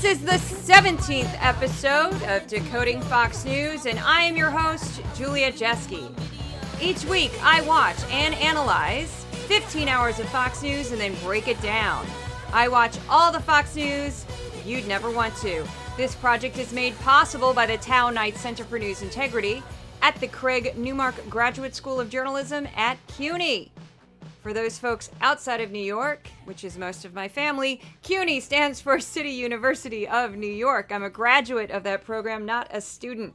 This is the 17th episode of Decoding Fox News, and I am your host, Julia Jeske. Each week, I watch and analyze 15 hours of Fox News and then break it down. I watch all the Fox News you'd never want to. This project is made possible by the Tow-Knight Center for News Integrity at the Craig Newmark Graduate School of Journalism at CUNY. For those folks outside of New York, which is most of my family, CUNY stands for City University of New York. I'm a graduate of that program, not a student.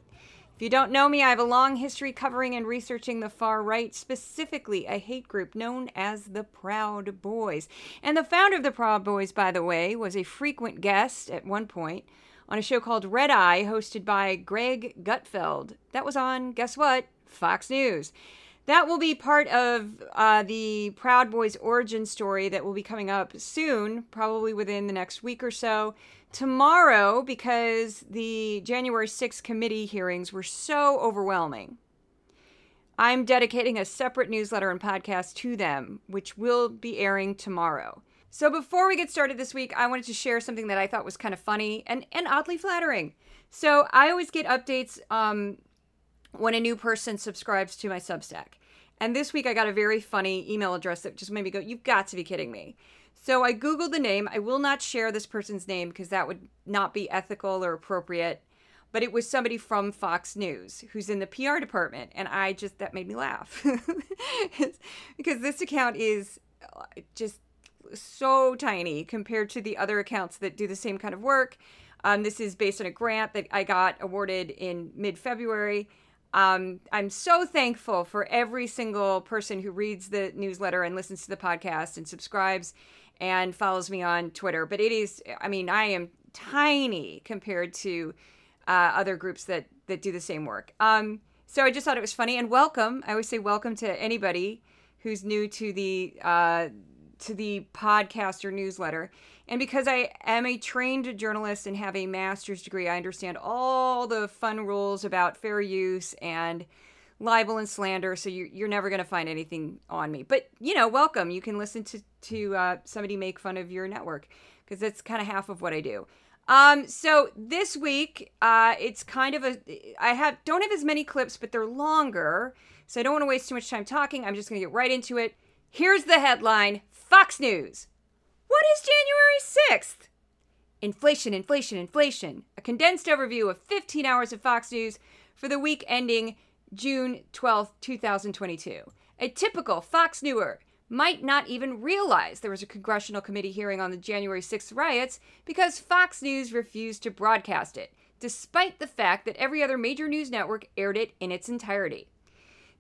If you don't know me, I have a long history covering and researching the far right, specifically a hate group known as the Proud Boys. And the founder of the Proud Boys, by the way, was a frequent guest at one point on a show called Red Eye, hosted by Greg Gutfeld. That was on, guess what? Fox News. That will be part of uh, the Proud Boys origin story that will be coming up soon, probably within the next week or so. Tomorrow, because the January 6th committee hearings were so overwhelming, I'm dedicating a separate newsletter and podcast to them, which will be airing tomorrow. So before we get started this week, I wanted to share something that I thought was kind of funny and, and oddly flattering. So I always get updates um, when a new person subscribes to my Substack. And this week I got a very funny email address that just made me go, You've got to be kidding me. So I Googled the name. I will not share this person's name because that would not be ethical or appropriate. But it was somebody from Fox News who's in the PR department. And I just, that made me laugh. because this account is uh, just so tiny compared to the other accounts that do the same kind of work. Um, this is based on a grant that I got awarded in mid February. Um, I'm so thankful for every single person who reads the newsletter and listens to the podcast and subscribes and follows me on Twitter. But it is, I mean, I am tiny compared to uh, other groups that that do the same work. Um, so I just thought it was funny and welcome. I always say welcome to anybody who's new to the uh, to the podcast or newsletter. And because I am a trained journalist and have a master's degree, I understand all the fun rules about fair use and libel and slander. So you're, you're never going to find anything on me. But, you know, welcome. You can listen to, to uh, somebody make fun of your network because that's kind of half of what I do. Um, so this week, uh, it's kind of a, I have, don't have as many clips, but they're longer. So I don't want to waste too much time talking. I'm just going to get right into it. Here's the headline Fox News. What is January 6th? Inflation, inflation, inflation. A condensed overview of 15 hours of Fox News for the week ending June 12, 2022. A typical Fox Newer might not even realize there was a congressional committee hearing on the January 6th riots because Fox News refused to broadcast it, despite the fact that every other major news network aired it in its entirety.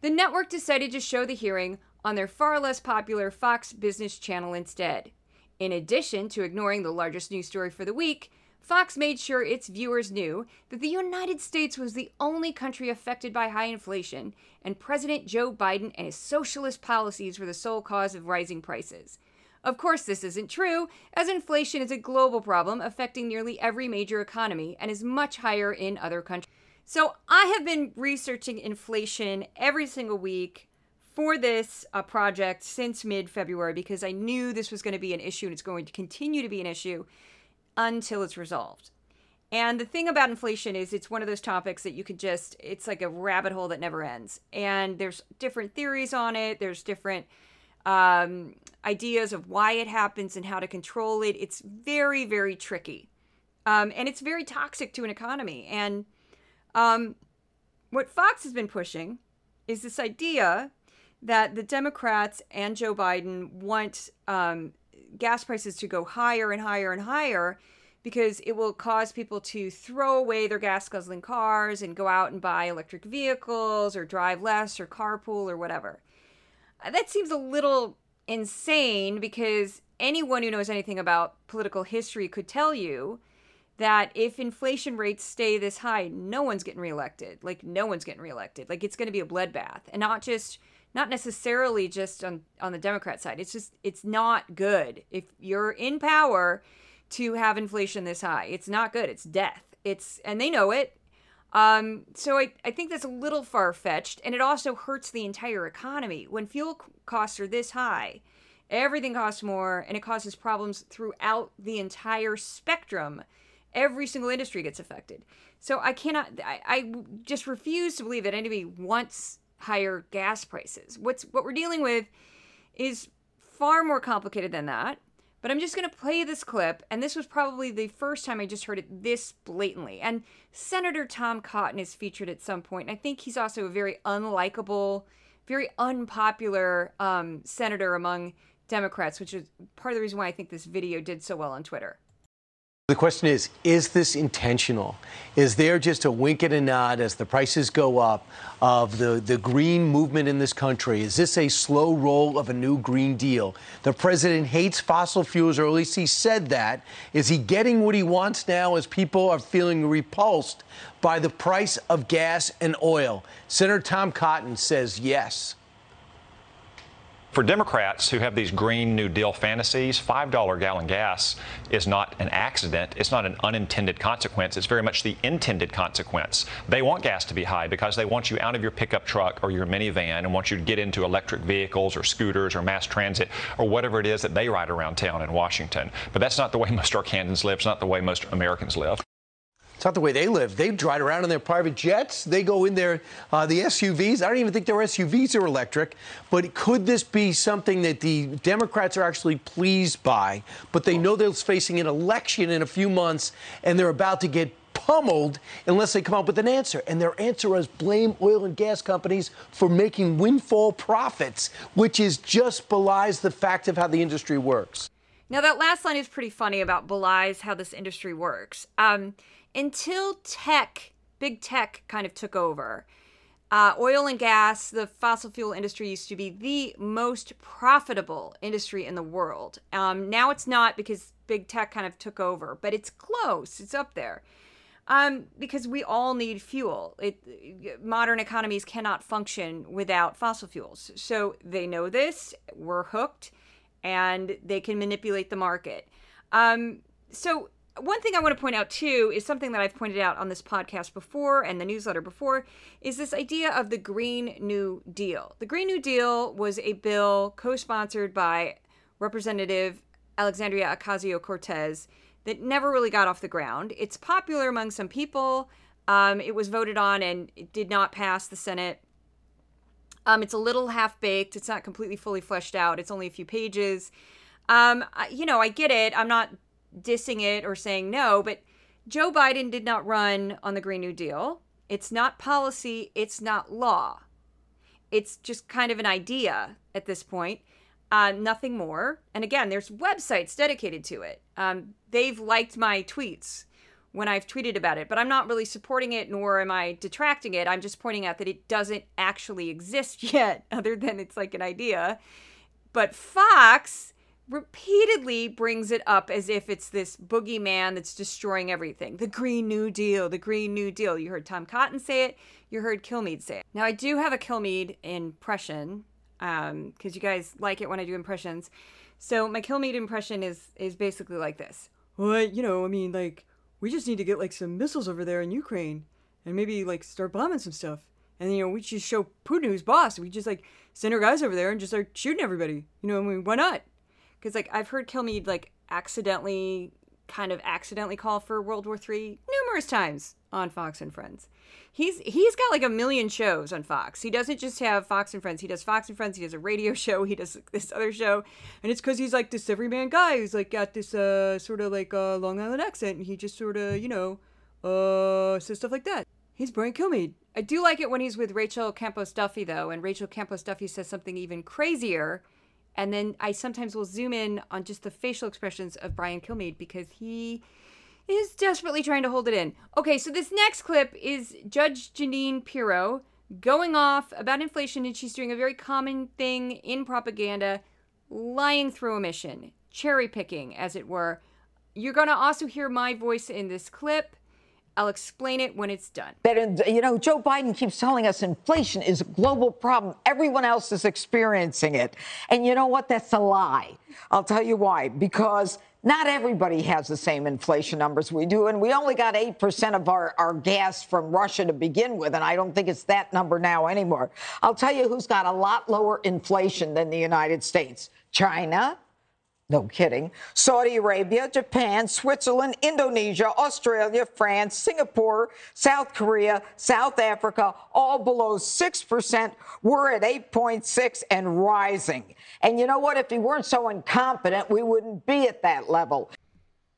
The network decided to show the hearing on their far less popular Fox Business Channel instead. In addition to ignoring the largest news story for the week, Fox made sure its viewers knew that the United States was the only country affected by high inflation, and President Joe Biden and his socialist policies were the sole cause of rising prices. Of course, this isn't true, as inflation is a global problem affecting nearly every major economy and is much higher in other countries. So, I have been researching inflation every single week for this uh, project since mid February because I knew this was going to be an issue and it's going to continue to be an issue until it's resolved. And the thing about inflation is it's one of those topics that you could just, it's like a rabbit hole that never ends. And there's different theories on it, there's different um, ideas of why it happens and how to control it. It's very, very tricky. Um, and it's very toxic to an economy. And um, what Fox has been pushing is this idea that the Democrats and Joe Biden want um, gas prices to go higher and higher and higher because it will cause people to throw away their gas guzzling cars and go out and buy electric vehicles or drive less or carpool or whatever. Uh, that seems a little insane because anyone who knows anything about political history could tell you that if inflation rates stay this high, no one's getting reelected. Like, no one's getting reelected. Like, it's going to be a bloodbath. And not just not necessarily just on on the Democrat side. It's just it's not good if you're in power to have inflation this high. It's not good. It's death. It's and they know it. Um, so I, I think that's a little far fetched, and it also hurts the entire economy when fuel costs are this high. Everything costs more, and it causes problems throughout the entire spectrum every single industry gets affected. So I cannot, I, I just refuse to believe that anybody wants higher gas prices. What's what we're dealing with is far more complicated than that. But I'm just going to play this clip, and this was probably the first time I just heard it this blatantly. And Senator Tom Cotton is featured at some point, and I think he's also a very unlikable, very unpopular um, senator among Democrats, which is part of the reason why I think this video did so well on Twitter. The question is Is this intentional? Is there just a wink and a nod as the prices go up of the, the green movement in this country? Is this a slow roll of a new Green Deal? The president hates fossil fuels, or at least he said that. Is he getting what he wants now as people are feeling repulsed by the price of gas and oil? Senator Tom Cotton says yes. For Democrats who have these Green New Deal fantasies, $5 gallon gas is not an accident. It's not an unintended consequence. It's very much the intended consequence. They want gas to be high because they want you out of your pickup truck or your minivan and want you to get into electric vehicles or scooters or mass transit or whatever it is that they ride around town in Washington. But that's not the way most Arkansans live. It's not the way most Americans live. It's not the way they live. They drive around in their private jets. They go in their uh, the SUVs. I don't even think their SUVs are electric. But could this be something that the Democrats are actually pleased by? But they know they're facing an election in a few months, and they're about to get pummeled unless they come up with an answer. And their answer is blame oil and gas companies for making windfall profits, which is just belies the fact of how the industry works. Now, that last line is pretty funny about belies how this industry works. Um, until tech, big tech, kind of took over. Uh, oil and gas, the fossil fuel industry used to be the most profitable industry in the world. Um, now it's not because big tech kind of took over, but it's close. It's up there. Um, because we all need fuel. It, modern economies cannot function without fossil fuels. So they know this. We're hooked, and they can manipulate the market. Um, so one thing I want to point out too is something that I've pointed out on this podcast before and the newsletter before is this idea of the Green New Deal. The Green New Deal was a bill co sponsored by Representative Alexandria Ocasio Cortez that never really got off the ground. It's popular among some people. Um, it was voted on and it did not pass the Senate. Um, it's a little half baked. It's not completely fully fleshed out. It's only a few pages. Um, you know, I get it. I'm not dissing it or saying no, but Joe Biden did not run on the Green New Deal. It's not policy, it's not law. It's just kind of an idea at this point, uh, nothing more. And again, there's websites dedicated to it. Um, they've liked my tweets when I've tweeted about it, but I'm not really supporting it nor am I detracting it. I'm just pointing out that it doesn't actually exist yet, other than it's like an idea. But Fox repeatedly brings it up as if it's this boogeyman that's destroying everything. The Green New Deal, the Green New Deal. You heard Tom Cotton say it, you heard Kilmeade say it. Now, I do have a Kilmeade impression because um, you guys like it when I do impressions. So, my Kilmeade impression is, is basically like this. Well, you know, I mean, like, we just need to get like some missiles over there in Ukraine and maybe like start bombing some stuff. And you know, we just show Putin who's boss. We just like send our guys over there and just start shooting everybody. You know, I mean, why not? Because like I've heard Kilmeade like accidentally kind of accidentally call for World War III numerous times on Fox and Friends. He's he's got like a million shows on Fox. He doesn't just have Fox and Friends. He does Fox and Friends. He does a radio show. He does this other show, and it's because he's like this everyman guy who's like got this uh sort of like uh, Long Island accent, and he just sort of you know uh says stuff like that. He's Brian Kilmeade. I do like it when he's with Rachel Campos Duffy though, and Rachel Campos Duffy says something even crazier and then I sometimes will zoom in on just the facial expressions of Brian Kilmeade because he is desperately trying to hold it in. Okay, so this next clip is Judge Jeanine Pirro going off about inflation, and she's doing a very common thing in propaganda lying through omission, cherry picking, as it were. You're going to also hear my voice in this clip. I'll explain it when it's done. But, uh, you know, Joe Biden keeps telling us inflation is a global problem. Everyone else is experiencing it. And you know what? That's a lie. I'll tell you why. Because not everybody has the same inflation numbers we do. And we only got 8% of our, our gas from Russia to begin with. And I don't think it's that number now anymore. I'll tell you who's got a lot lower inflation than the United States China, No kidding. Saudi Arabia, Japan, Switzerland, Indonesia, Australia, France, Singapore, South Korea, South Africa, all below 6%. We're at 8.6 and rising. And you know what? If we weren't so incompetent, we wouldn't be at that level.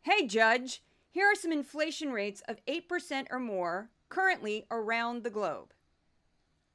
Hey, Judge, here are some inflation rates of 8% or more currently around the globe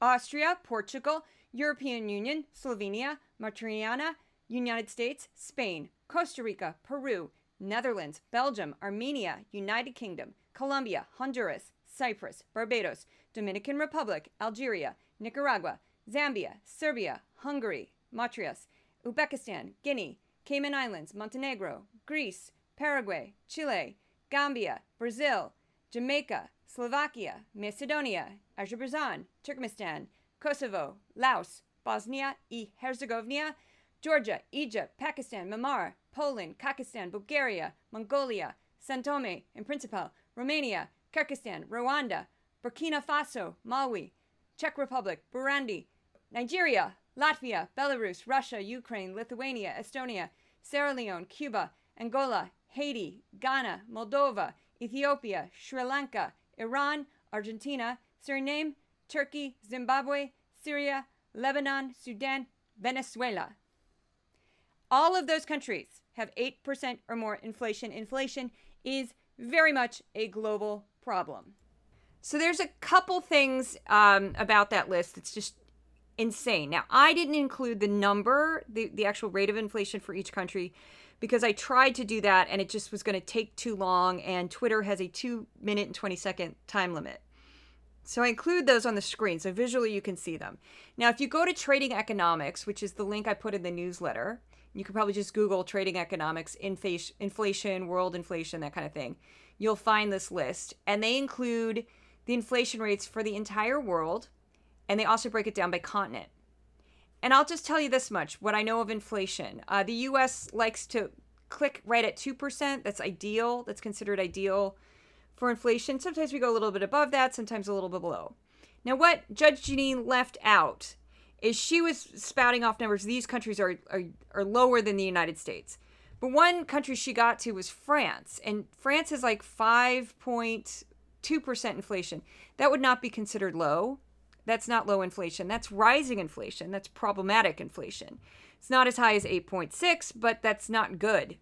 Austria, Portugal, European Union, Slovenia, Mauritania, United States, Spain, Costa Rica, Peru, Netherlands, Belgium, Armenia, United Kingdom, Colombia, Honduras, Cyprus, Barbados, Dominican Republic, Algeria, Nicaragua, Zambia, Serbia, Hungary, Mauritius, Uzbekistan, Guinea, Cayman Islands, Montenegro, Greece, Paraguay, Chile, Gambia, Brazil, Jamaica, Slovakia, Macedonia, Azerbaijan, Turkmenistan, Kosovo, Laos, Bosnia and Herzegovina, Georgia, Egypt, Pakistan, Myanmar, Poland, Kazakhstan, Bulgaria, Mongolia, San Tome and Principe, Romania, Kyrgyzstan, Rwanda, Burkina Faso, Malawi, Czech Republic, Burundi, Nigeria, Latvia, Belarus, Russia, Ukraine, Lithuania, Estonia, Sierra Leone, Cuba, Angola, Haiti, Ghana, Moldova, Ethiopia, Sri Lanka, Iran, Argentina, Suriname, Turkey, Zimbabwe, Syria, Lebanon, Sudan, Venezuela. All of those countries have 8% or more inflation. Inflation is very much a global problem. So there's a couple things um, about that list that's just insane. Now, I didn't include the number, the, the actual rate of inflation for each country, because I tried to do that and it just was going to take too long, and Twitter has a two minute and 20 second time limit. So I include those on the screen so visually you can see them. Now, if you go to Trading Economics, which is the link I put in the newsletter, you could probably just Google trading economics, inflation, world inflation, that kind of thing. You'll find this list. And they include the inflation rates for the entire world. And they also break it down by continent. And I'll just tell you this much what I know of inflation. Uh, the US likes to click right at 2%. That's ideal. That's considered ideal for inflation. Sometimes we go a little bit above that, sometimes a little bit below. Now, what Judge Jeanine left out is she was spouting off numbers. These countries are, are, are lower than the United States. But one country she got to was France, and France is like 5.2% inflation. That would not be considered low. That's not low inflation. That's rising inflation. That's problematic inflation. It's not as high as 8.6, but that's not good.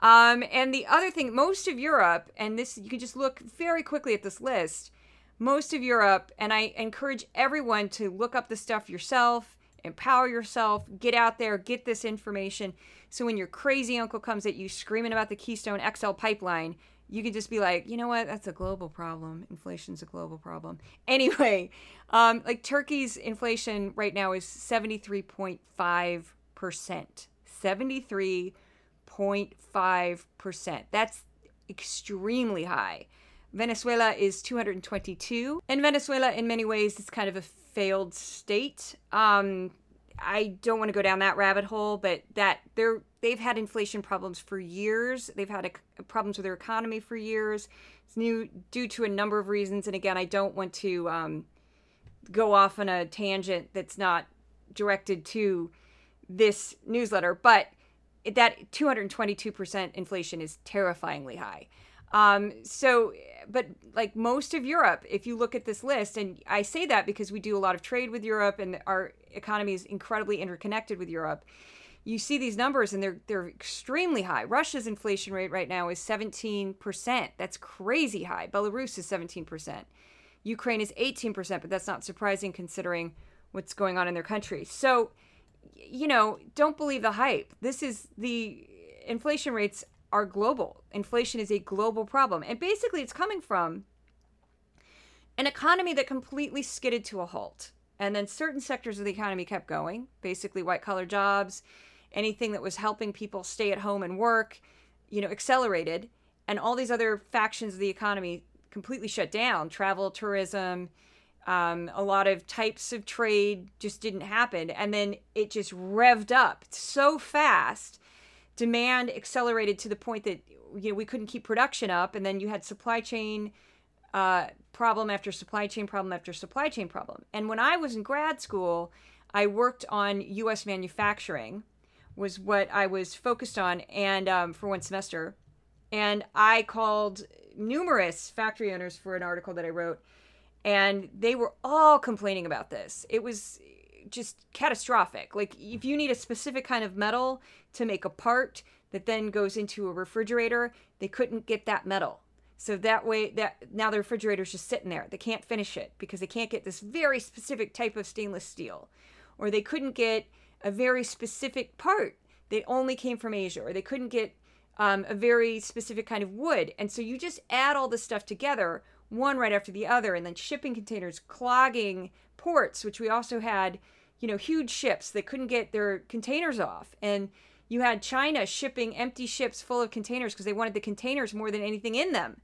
Um, and the other thing, most of Europe, and this you can just look very quickly at this list, most of Europe, and I encourage everyone to look up the stuff yourself, empower yourself, get out there, get this information. So when your crazy uncle comes at you screaming about the Keystone XL pipeline, you can just be like, you know what? That's a global problem. Inflation's a global problem. Anyway, um, like Turkey's inflation right now is 73.5%. 73.5%. That's extremely high. Venezuela is 222. And Venezuela, in many ways, is kind of a failed state. Um, I don't want to go down that rabbit hole, but that they're they've had inflation problems for years. They've had a, problems with their economy for years. It's new due to a number of reasons. And again, I don't want to um, go off on a tangent that's not directed to this newsletter, but that 222% inflation is terrifyingly high. Um, so, but like most of Europe, if you look at this list, and I say that because we do a lot of trade with Europe and our economy is incredibly interconnected with Europe. You see these numbers and they're they're extremely high. Russia's inflation rate right now is 17%. That's crazy high. Belarus is 17%. Ukraine is 18%, but that's not surprising considering what's going on in their country. So, you know, don't believe the hype. This is the inflation rates are global. Inflation is a global problem. And basically, it's coming from an economy that completely skidded to a halt. And then certain sectors of the economy kept going, basically white collar jobs, anything that was helping people stay at home and work, you know, accelerated. And all these other factions of the economy completely shut down travel, tourism, um, a lot of types of trade just didn't happen. And then it just revved up so fast demand accelerated to the point that you know we couldn't keep production up and then you had supply chain uh, problem after supply chain problem after supply chain problem and when i was in grad school i worked on us manufacturing was what I was focused on, and um, for one semester, and I called numerous factory owners for an article that I wrote, and they were all complaining about this. It was just catastrophic. Like if you need a specific kind of metal to make a part that then goes into a refrigerator, they couldn't get that metal. So that way that now the refrigerator's just sitting there. They can't finish it because they can't get this very specific type of stainless steel. Or they couldn't get a very specific part that only came from Asia, or they couldn't get um, a very specific kind of wood. And so you just add all this stuff together, one right after the other, and then shipping containers clogging ports, which we also had, you know, huge ships that couldn't get their containers off. And you had China shipping empty ships full of containers because they wanted the containers more than anything in them.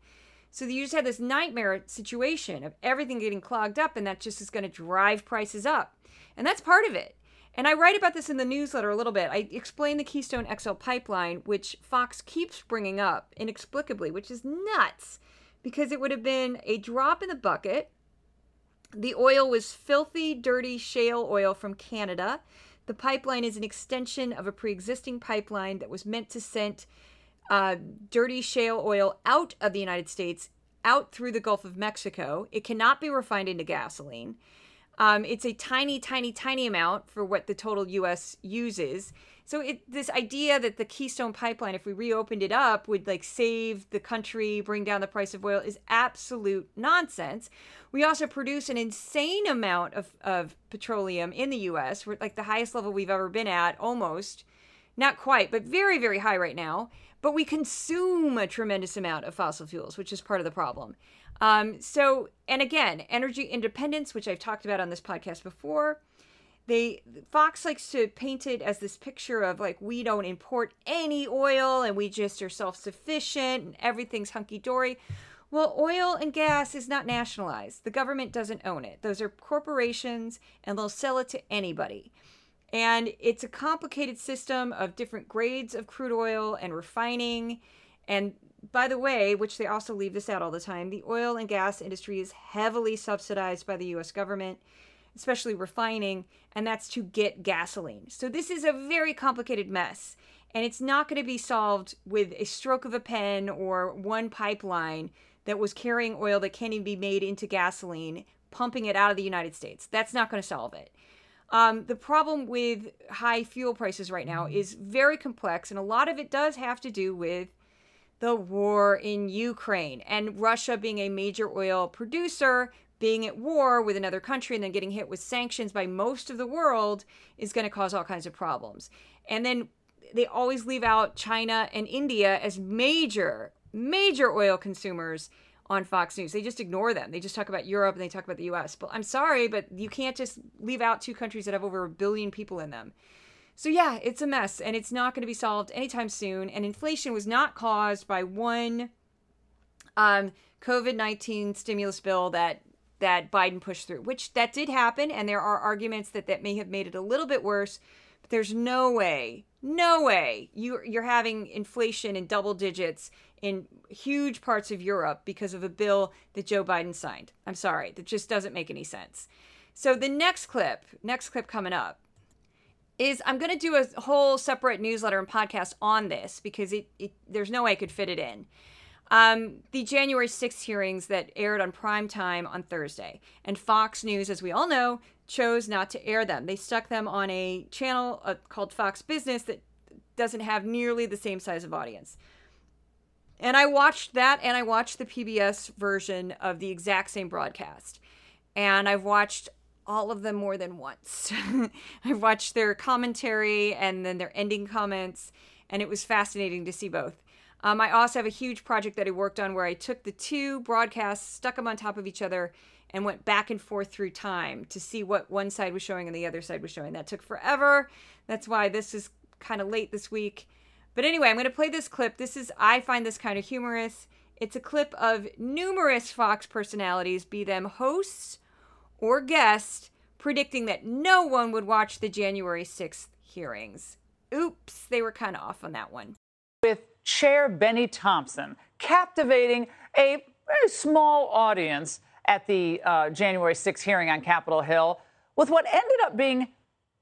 So you just had this nightmare situation of everything getting clogged up, and that just is going to drive prices up. And that's part of it. And I write about this in the newsletter a little bit. I explain the Keystone XL pipeline, which Fox keeps bringing up inexplicably, which is nuts because it would have been a drop in the bucket. The oil was filthy, dirty shale oil from Canada. The pipeline is an extension of a pre existing pipeline that was meant to send uh, dirty shale oil out of the United States, out through the Gulf of Mexico. It cannot be refined into gasoline. Um, it's a tiny, tiny, tiny amount for what the total U.S. uses. So it, this idea that the Keystone Pipeline, if we reopened it up, would like save the country, bring down the price of oil, is absolute nonsense. We also produce an insane amount of, of petroleum in the U.S. We're like the highest level we've ever been at, almost, not quite, but very, very high right now. But we consume a tremendous amount of fossil fuels, which is part of the problem. Um, so, and again, energy independence, which I've talked about on this podcast before. They Fox likes to paint it as this picture of like we don't import any oil and we just are self-sufficient and everything's hunky dory. Well, oil and gas is not nationalized. The government doesn't own it. Those are corporations and they'll sell it to anybody. And it's a complicated system of different grades of crude oil and refining. And by the way, which they also leave this out all the time, the oil and gas industry is heavily subsidized by the US government, especially refining, and that's to get gasoline. So this is a very complicated mess, and it's not going to be solved with a stroke of a pen or one pipeline that was carrying oil that can't even be made into gasoline, pumping it out of the United States. That's not going to solve it. Um, the problem with high fuel prices right now is very complex, and a lot of it does have to do with the war in Ukraine and Russia being a major oil producer, being at war with another country and then getting hit with sanctions by most of the world is going to cause all kinds of problems. And then they always leave out China and India as major, major oil consumers on Fox News. They just ignore them. They just talk about Europe and they talk about the US. But I'm sorry, but you can't just leave out two countries that have over a billion people in them. So, yeah, it's a mess and it's not going to be solved anytime soon. And inflation was not caused by one um, COVID 19 stimulus bill that that Biden pushed through, which that did happen. And there are arguments that that may have made it a little bit worse. But there's no way, no way you, you're having inflation in double digits in huge parts of Europe because of a bill that Joe Biden signed. I'm sorry, that just doesn't make any sense. So the next clip, next clip coming up is I'm going to do a whole separate newsletter and podcast on this because it, it there's no way I could fit it in. Um, the January 6th hearings that aired on prime time on Thursday, and Fox News, as we all know, chose not to air them. They stuck them on a channel uh, called Fox Business that doesn't have nearly the same size of audience. And I watched that, and I watched the PBS version of the exact same broadcast. And I've watched all of them more than once. I've watched their commentary and then their ending comments, and it was fascinating to see both. Um, I also have a huge project that I worked on where I took the two broadcasts, stuck them on top of each other, and went back and forth through time to see what one side was showing and the other side was showing. That took forever. That's why this is kind of late this week. But anyway, I'm going to play this clip. This is, I find this kind of humorous. It's a clip of numerous Fox personalities, be them hosts or guests, predicting that no one would watch the January 6th hearings. Oops, they were kind of off on that one. With Chair Bennie Thompson captivating a very small audience at the uh, January 6th hearing on Capitol Hill with what ended up being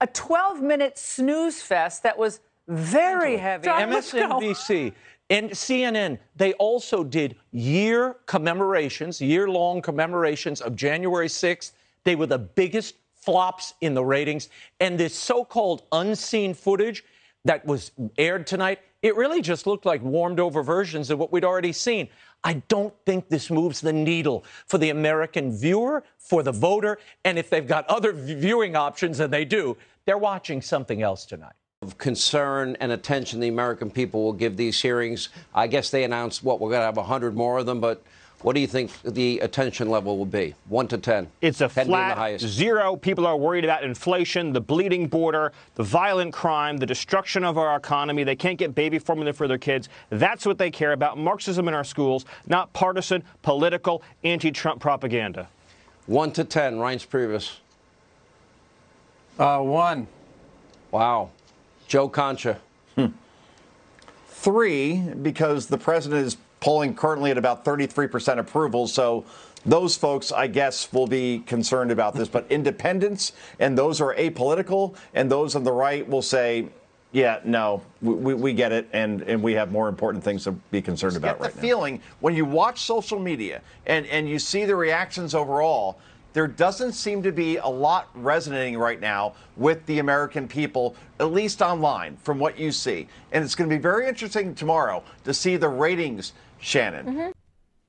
a 12 minute snooze fest that was Very heavy. MSNBC and CNN, they also did year commemorations, year long commemorations of January 6th. They were the biggest flops in the ratings. And this so called unseen footage that was aired tonight, it really just looked like warmed over versions of what we'd already seen. I don't think this moves the needle for the American viewer, for the voter, and if they've got other viewing options, and they do, they're watching something else tonight of concern and attention the American people will give these hearings. I guess they announced what we're going to have 100 more of them, but what do you think the attention level will be? One to 10? It's a 10 flat zero. People are worried about inflation, the bleeding border, the violent crime, the destruction of our economy. They can't get baby formula for their kids. That's what they care about Marxism in our schools, not partisan, political, anti Trump propaganda. One to 10, Reince Priebus. Uh, one. Wow. Joe Concha. Hmm. Three, because the president is polling currently at about 33% approval. So those folks, I guess, will be concerned about this. But independents and those are apolitical and those on the right will say, yeah, no, we, we get it, and, and we have more important things to be concerned about right now. Get the feeling when you watch social media and, and you see the reactions overall – there doesn't seem to be a lot resonating right now with the American people, at least online, from what you see. And it's going to be very interesting tomorrow to see the ratings, Shannon. Mm-hmm.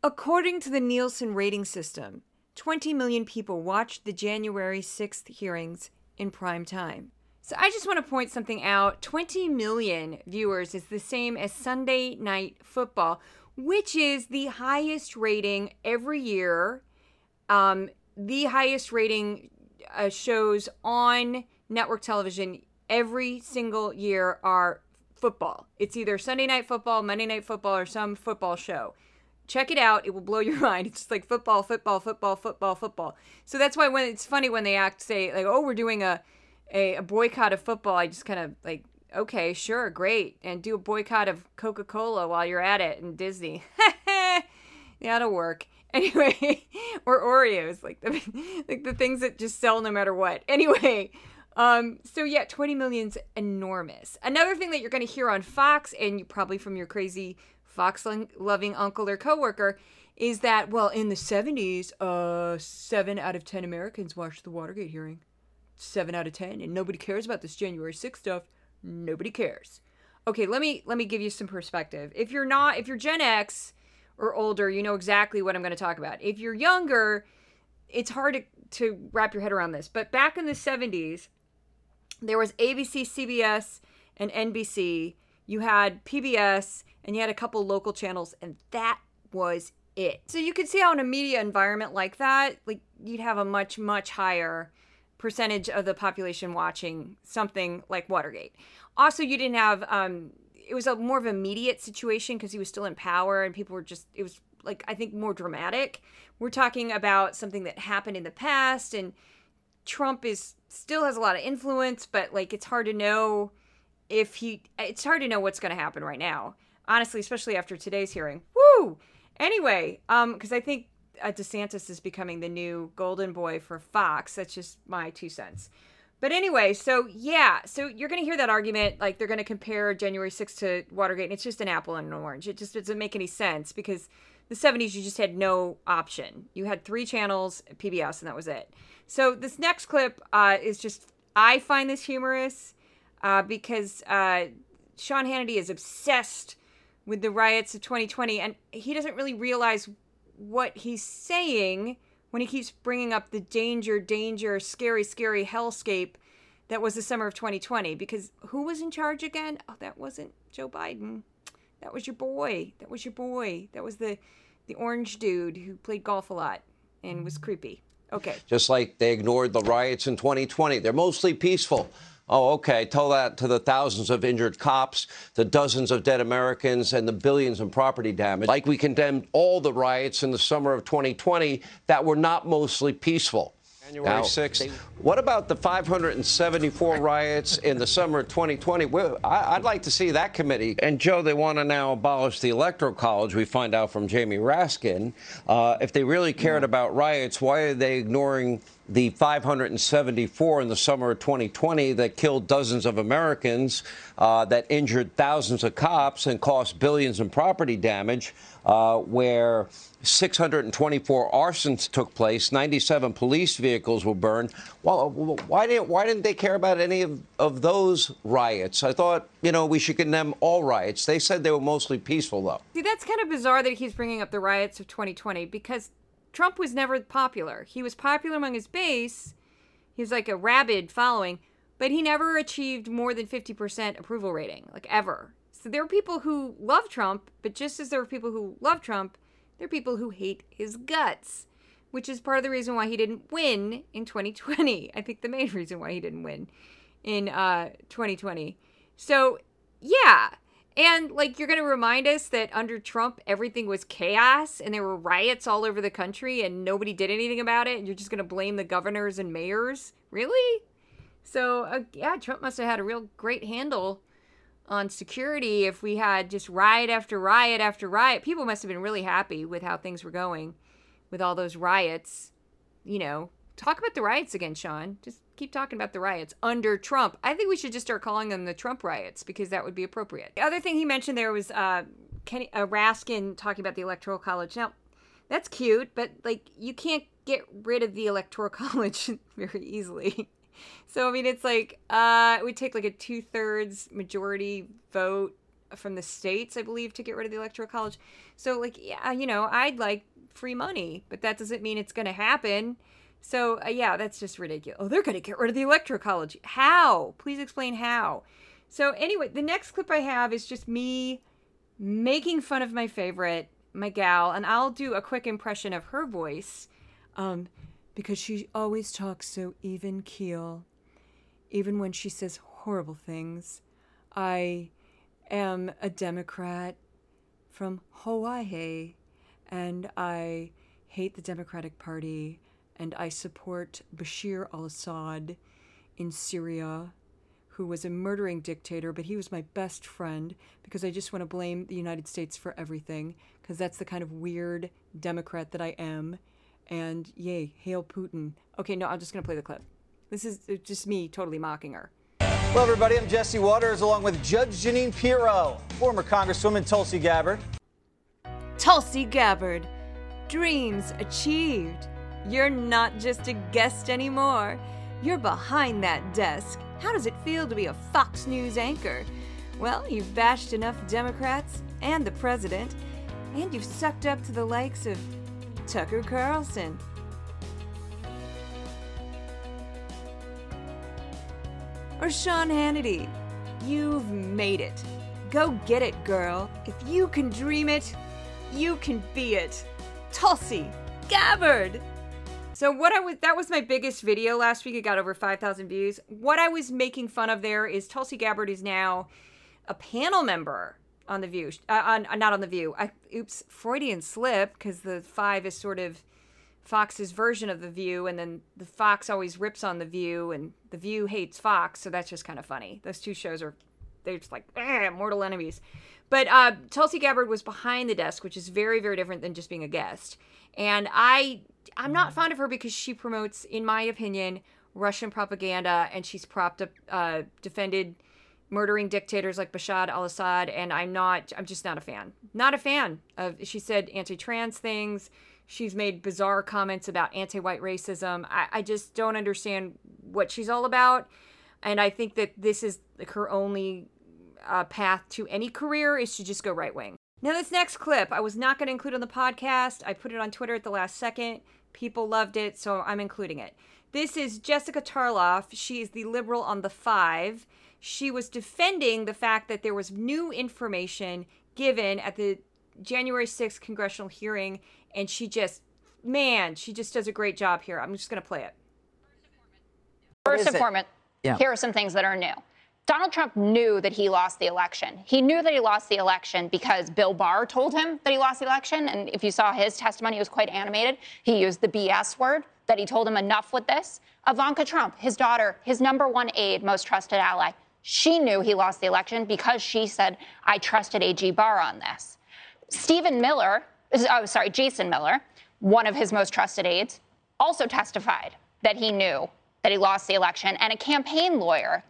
According to the Nielsen rating system, 20 million people watched the January 6th hearings in prime time. So I just want to point something out 20 million viewers is the same as Sunday night football, which is the highest rating every year. Um, the highest rating uh, shows on network television every single year are football. It's either Sunday night football, Monday night football, or some football show. Check it out. It will blow your mind. It's just like football, football, football, football, football. So that's why when it's funny when they act say like, "Oh, we're doing a a, a boycott of football," I just kind of like, "Okay, sure, great," and do a boycott of Coca Cola while you're at it and Disney. That'll work. Anyway, or Oreos, like the like the things that just sell no matter what. Anyway, um, so yeah, 20 million's enormous. Another thing that you're going to hear on Fox, and you, probably from your crazy Fox loving uncle or coworker, is that well, in the 70s, uh, seven out of 10 Americans watched the Watergate hearing. Seven out of 10, and nobody cares about this January 6th stuff. Nobody cares. Okay, let me let me give you some perspective. If you're not, if you're Gen X or older, you know exactly what I'm going to talk about. If you're younger, it's hard to, to wrap your head around this. But back in the 70s, there was ABC, CBS, and NBC. You had PBS, and you had a couple local channels, and that was it. So you could see how in a media environment like that, like you'd have a much, much higher percentage of the population watching something like Watergate. Also, you didn't have um, it was a more of immediate situation because he was still in power and people were just it was like I think more dramatic. We're talking about something that happened in the past and Trump is still has a lot of influence, but like it's hard to know if he it's hard to know what's going to happen right now. Honestly, especially after today's hearing. Woo! Anyway, um because I think uh, DeSantis is becoming the new golden boy for Fox. That's just my two cents. But anyway, so yeah, so you're going to hear that argument like they're going to compare January 6th to Watergate, and it's just an apple and an orange. It just doesn't make any sense because the 70s you just had no option. You had three channels, PBS, and that was it. So this next clip uh, is just I find this humorous uh, because uh, Sean Hannity is obsessed with the riots of 2020, and he doesn't really realize what he's saying when he keeps bringing up the danger, danger, scary, scary hellscape that was the summer of 2020. Because who was in charge again? Oh, that wasn't Joe Biden. That was your boy. That was your boy. That was the the orange dude who played golf a lot and was creepy. Okay. Just like they ignored the riots in 2020. They're mostly peaceful. Oh, okay. Tell that to the thousands of injured cops, the dozens of dead Americans, and the billions in property damage. Like we condemned all the riots in the summer of 2020 that were not mostly peaceful. January now, 6th. What about the 574 riots in the summer of 2020? Well, I, would like to see that committee. And Joe, they want to now abolish the Electoral College. We find out from Jamie Raskin. Uh, if they really cared yeah. about riots, why are they ignoring the 574 in the summer of 2020 that killed dozens of Americans, uh, that injured thousands of cops and cost billions in property damage, uh, where 624 arsons took place, 97 police vehicles were burned. Well, uh, why didn't why didn't they care about any of, of those riots? I thought, you know, we should condemn all riots. They said they were mostly peaceful, though. See, that's kind of bizarre that he's bringing up the riots of 2020 because Trump was never popular. He was popular among his base. He was like a rabid following, but he never achieved more than 50% approval rating, like ever. So there are people who love Trump, but just as there are people who love Trump, there are people who hate his guts, which is part of the reason why he didn't win in 2020. I think the main reason why he didn't win in uh, 2020. So, yeah, and like you're going to remind us that under Trump everything was chaos and there were riots all over the country and nobody did anything about it and you're just going to blame the governors and mayors? Really? So, uh, yeah, Trump must have had a real great handle on security if we had just riot after riot after riot. People must have been really happy with how things were going with all those riots. You know, talk about the riots again, Sean. Just keep talking about the riots under Trump. I think we should just start calling them the Trump riots because that would be appropriate. The other thing he mentioned there was uh, Kenny uh, Raskin talking about the Electoral College. Now, that's cute, but like you can't get rid of the Electoral College very easily. So I mean, it's like uh, would take like a two thirds majority vote from the states, I believe, to get rid of the Electoral College. So like, yeah, you know, I'd like free money, but that doesn't mean it's going to happen. So uh, yeah, that's just ridiculous. Oh, they're going to get rid of the electoral college. How? Please explain how. So anyway, the next clip I have is just me making fun of my favorite, my gal, and I'll do a quick impression of her voice, um, because she always talks so even keel, even when she says horrible things. I am a Democrat from Hawaii, and I hate the Democratic Party and I support Bashar al Assad in Syria, who was a murdering dictator, but he was my best friend because I just want to blame the United States for everything, because that's the kind of weird Democrat that I am. And yay, hail Putin. Okay, no, I'm just going to play the clip. This is uh, just me totally mocking her. Hello, everybody. I'm Jesse Watters along with Judge Jeanine Pirro, former Congresswoman Tulsi Gabbard. Tulsi Gabbard, dreams achieved. You're not just a guest anymore. You're behind that desk. How does it feel to be a Fox News anchor? Well, you've bashed enough Democrats and the president, and you've sucked up to the likes of Tucker Carlson. Or Sean Hannity. You've made it. Go get it, girl. If you can dream it, you can be it. Tulsi Gabbard! So what I was that was my biggest video last week. It got over 5,000 views. What I was making fun of there is Tulsi Gabbard is now a panel member on the View. Uh, on uh, not on the View. I, oops, Freudian slip because the five is sort of Fox's version of the View, and then the Fox always rips on the View, and the View hates Fox. So that's just kind of funny. Those two shows are they're just like mortal enemies. But uh, Tulsi Gabbard was behind the desk, which is very very different than just being a guest. And I I'm not fond of her because she promotes, in my opinion, Russian propaganda, and she's propped up, uh, defended murdering dictators like Bashar al-Assad, and I'm not. I'm just not a fan. Not a fan of. She said anti-trans things. She's made bizarre comments about anti-white racism. I, I just don't understand what she's all about, and I think that this is like her only uh, path to any career is to just go right wing. Now, this next clip I was not going to include on the podcast. I put it on Twitter at the last second. People loved it, so I'm including it. This is Jessica Tarlov. She is the liberal on the five. She was defending the fact that there was new information given at the January 6th congressional hearing, and she just, man, she just does a great job here. I'm just going to play it. First informant, yeah. here are some things that are new. Donald Trump knew that he lost the election. He knew that he lost the election because Bill Barr told him that he lost the election. And if you saw his testimony, it was quite animated. He used the BS word that he told him enough with this. Ivanka Trump, his daughter, his number one aide, most trusted ally, she knew he lost the election because she said, I trusted AG Barr on this. Stephen Miller, oh, sorry, Jason Miller, one of his most trusted aides, also testified that he knew that he lost the election, and a campaign lawyer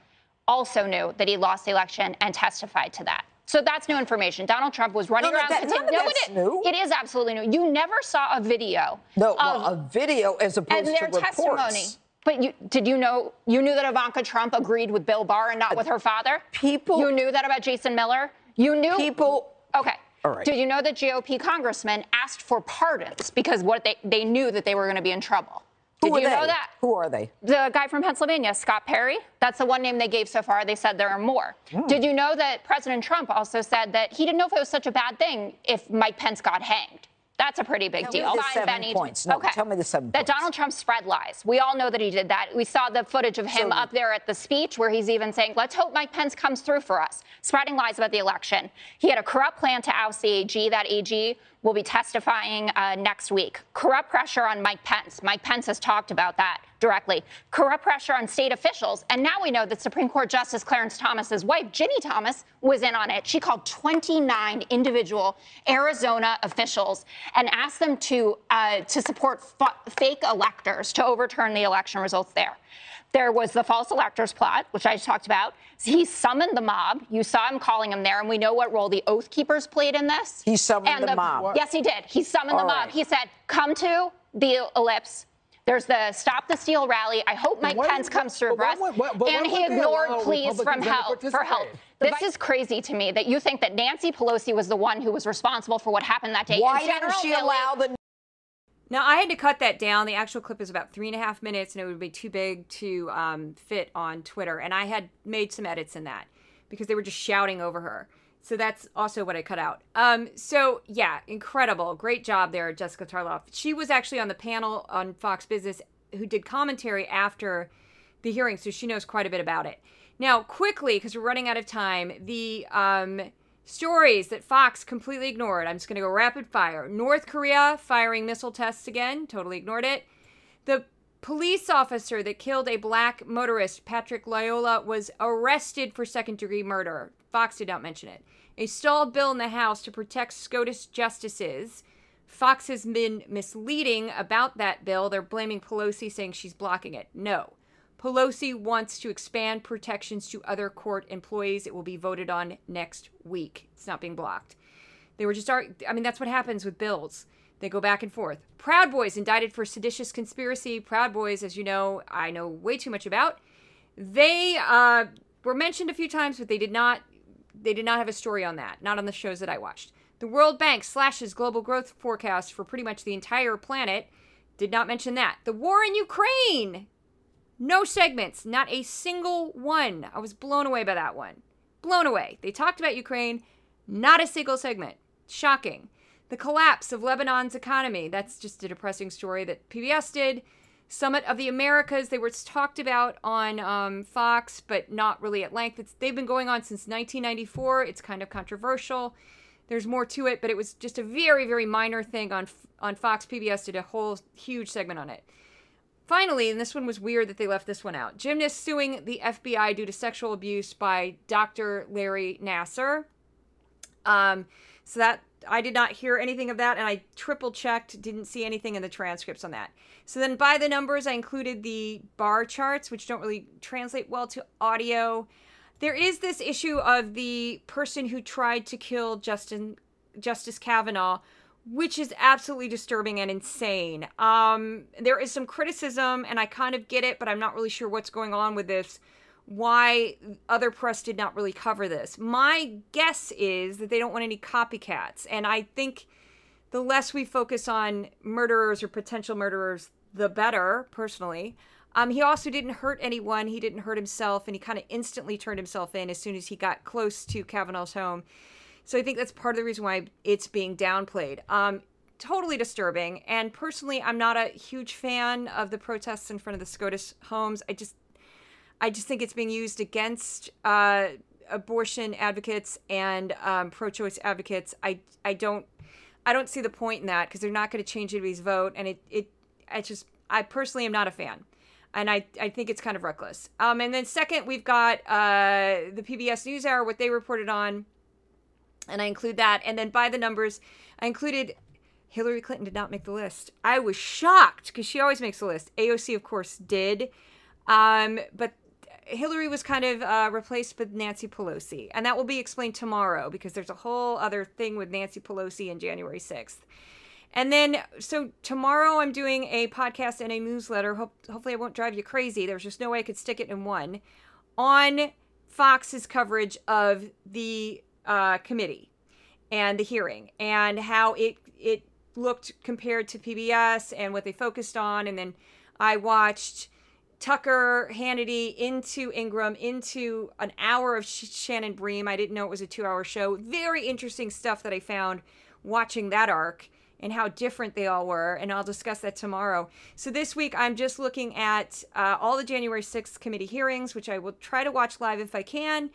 also knew that he lost the election and testified to that. So that's new information. Donald Trump was running No, around. that- none no, that's it, new. it is absolutely new. You never saw a video. No, of, well, a video as opposed and their to reports. testimony. But you, did you know you knew that Ivanka Trump agreed with Bill Barr and not with her father? People. You knew that about Jason Miller. You knew People. Okay. All right. Did you know that GOP congressmen asked for pardons because what they they knew that they were going to be in trouble? Who Did you they? know that? Who are they? The guy from Pennsylvania, Scott Perry. That's the one name they gave so far. They said there are more. Hmm. Did you know that President Trump also said that he didn't know if it was such a bad thing if Mike Pence got hanged? That's a pretty big Tell me deal. the seven Bennie. points. No, okay. tell me the seven That points. Donald Trump spread lies. We all know that he did that. We saw the footage of him So- up there at the speech where he's even saying, let's hope Mike Pence comes through for us, spreading lies about the election. He had a corrupt plan to oust the AG. That AG will be testifying uh, next week. Corrupt pressure on Mike Pence. Mike Pence has talked about that directly. Corrupt pressure on state officials. And now we know that Supreme Court Justice Clarence Thomas's wife, Ginni Thomas, was in on it. She called 29 individual Arizona officials and asked them to uh, to support fa- fake electors to overturn the election results there. There was the false electors plot, which I just talked about. He summoned the mob. You saw him calling him there, and we know what role the Oath Keepers played in this. He summoned And the mob. Yes, he did. He summoned All the mob. right. He said, "Come to the ellipse." There's the Stop the Steal rally. I hope Mike why- Pence comes through for us. would- why- but why and he ignored pleas from help for help. This is crazy to me that you think that Nancy Pelosi was the one who was responsible for what happened that day. Why didn't she allow the Now I had to cut that down. The actual clip is about three and a half minutes, and it would be too big to um, fit on Twitter. And I had made some edits in that because they were just shouting over her. So that's also what I cut out. Um, so yeah, incredible, great job there, Jessica Tarlov. She was actually on the panel on Fox Business who did commentary after the hearing, so she knows quite a bit about it. Now, quickly, because we're running out of time, the um, stories that Fox completely ignored. I'm just going to go rapid fire. North Korea firing missile tests again, totally ignored it. The police officer that killed a black motorist, Patrick Lyoya, was arrested for second degree murder. Fox did not mention it. A stalled bill in the House to protect SCOTUS justices. Fox has been misleading about that bill. They're blaming Pelosi, saying she's blocking it. No. Pelosi wants to expand protections to other court employees. It will be voted on next week. It's not being blocked. They were just, I mean, that's what happens with bills. They go back and forth. Proud Boys indicted for seditious conspiracy. Proud Boys, as you know, I know way too much about. They uh, were mentioned a few times, but they did not. They did not have a story on that. Not on the shows that I watched. The World Bank slashes global growth forecast for pretty much the entire planet. Did not mention that. The war in Ukraine. No segments, not a single one. I was blown away by that one. Blown away. They talked about Ukraine, not a single segment. Shocking. The collapse of Lebanon's economy. That's just a depressing story that PBS did. Summit of the Americas. They were talked about on um, Fox, but not really at length. It's, they've been going on since 1994. It's kind of controversial. There's more to it, but it was just a very, very minor thing on on Fox. PBS did a whole huge segment on it. Finally, and this one was weird that they left this one out. Gymnast suing the FBI due to sexual abuse by Dr. Larry Nassar. Um, so that I did not hear anything of that, and I triple checked, didn't see anything in the transcripts on that. So then, by the numbers, I included the bar charts, which don't really translate well to audio. There is this issue of the person who tried to kill Justin Justice Kavanaugh, which is absolutely disturbing and insane. Um, there is some criticism, and I kind of get it, but I'm not really sure what's going on with this. Why other press did not really cover this. My guess is that they don't want any copycats, and I think the less we focus on murderers or potential murderers, the better, personally. Um, he also didn't hurt anyone. He didn't hurt himself, and he kind of instantly turned himself in as soon as he got close to Kavanaugh's home. So I think that's part of the reason why it's being downplayed. Um, totally disturbing. And personally, I'm not a huge fan of the protests in front of the SCOTUS homes. I just, I just think it's being used against uh, abortion advocates and um, pro-choice advocates. I, I don't, I don't see the point in that because they're not going to change anybody's vote, and it, it, I just, I personally am not a fan and I, I think it's kind of reckless. Um, and then second, we've got uh, the PBS NewsHour, what they reported on, and I include that. And then by the numbers, I included Hillary Clinton did not make the list. I was shocked because she always makes the list. AOC, of course, did. Um, but Hillary was kind of uh, replaced with Nancy Pelosi. And that will be explained tomorrow because there's a whole other thing with Nancy Pelosi in January 6th. And then, so tomorrow I'm doing a podcast and a newsletter. Hope, hopefully, I won't drive you crazy. There's just no way I could stick it in one on Fox's coverage of the uh, committee and the hearing and how it it looked compared to PBS and what they focused on. And then I watched Tucker Hannity into Ingraham into an hour of Shannon Bream. I didn't know it was a two hour show. Very interesting stuff that I found watching that arc and how different they all were. And I'll discuss that tomorrow. So this week, I'm just looking at uh, all the January 6th committee hearings, which I will try to watch live if I can.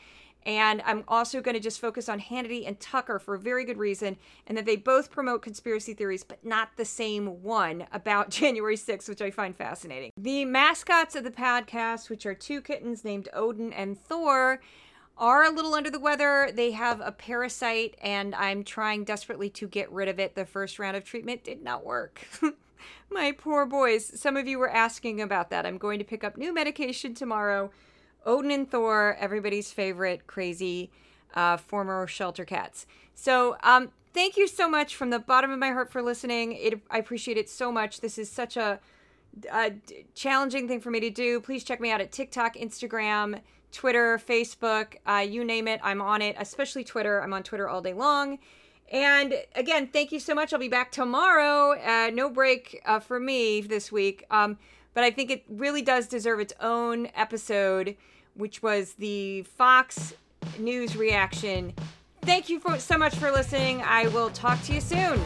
And I'm also going to just focus on Hannity and Tucker for a very good reason, and that they both promote conspiracy theories, but not the same one about January 6th, which I find fascinating. The mascots of the podcast, which are two kittens named Odin and Thor, are a little under the weather. They have a parasite, and I'm trying desperately to get rid of it. The first round of treatment did not work. My poor boys. Some of you were asking about that. I'm going to pick up new medication tomorrow. Odin and Thor, everybody's favorite crazy uh, former shelter cats. So, um, thank you so much from the bottom of my heart for listening. It, I appreciate it so much. This is such a, a challenging thing for me to do. Please check me out at TikTok, Instagram, Twitter, Facebook, uh, you name it, I'm on it, especially Twitter. I'm on Twitter all day long. And again, thank you so much. I'll be back tomorrow. Uh, no break uh, for me this week. Um, but I think it really does deserve its own episode, which was the Fox News reaction. Thank you for, so much for listening. I will talk to you soon.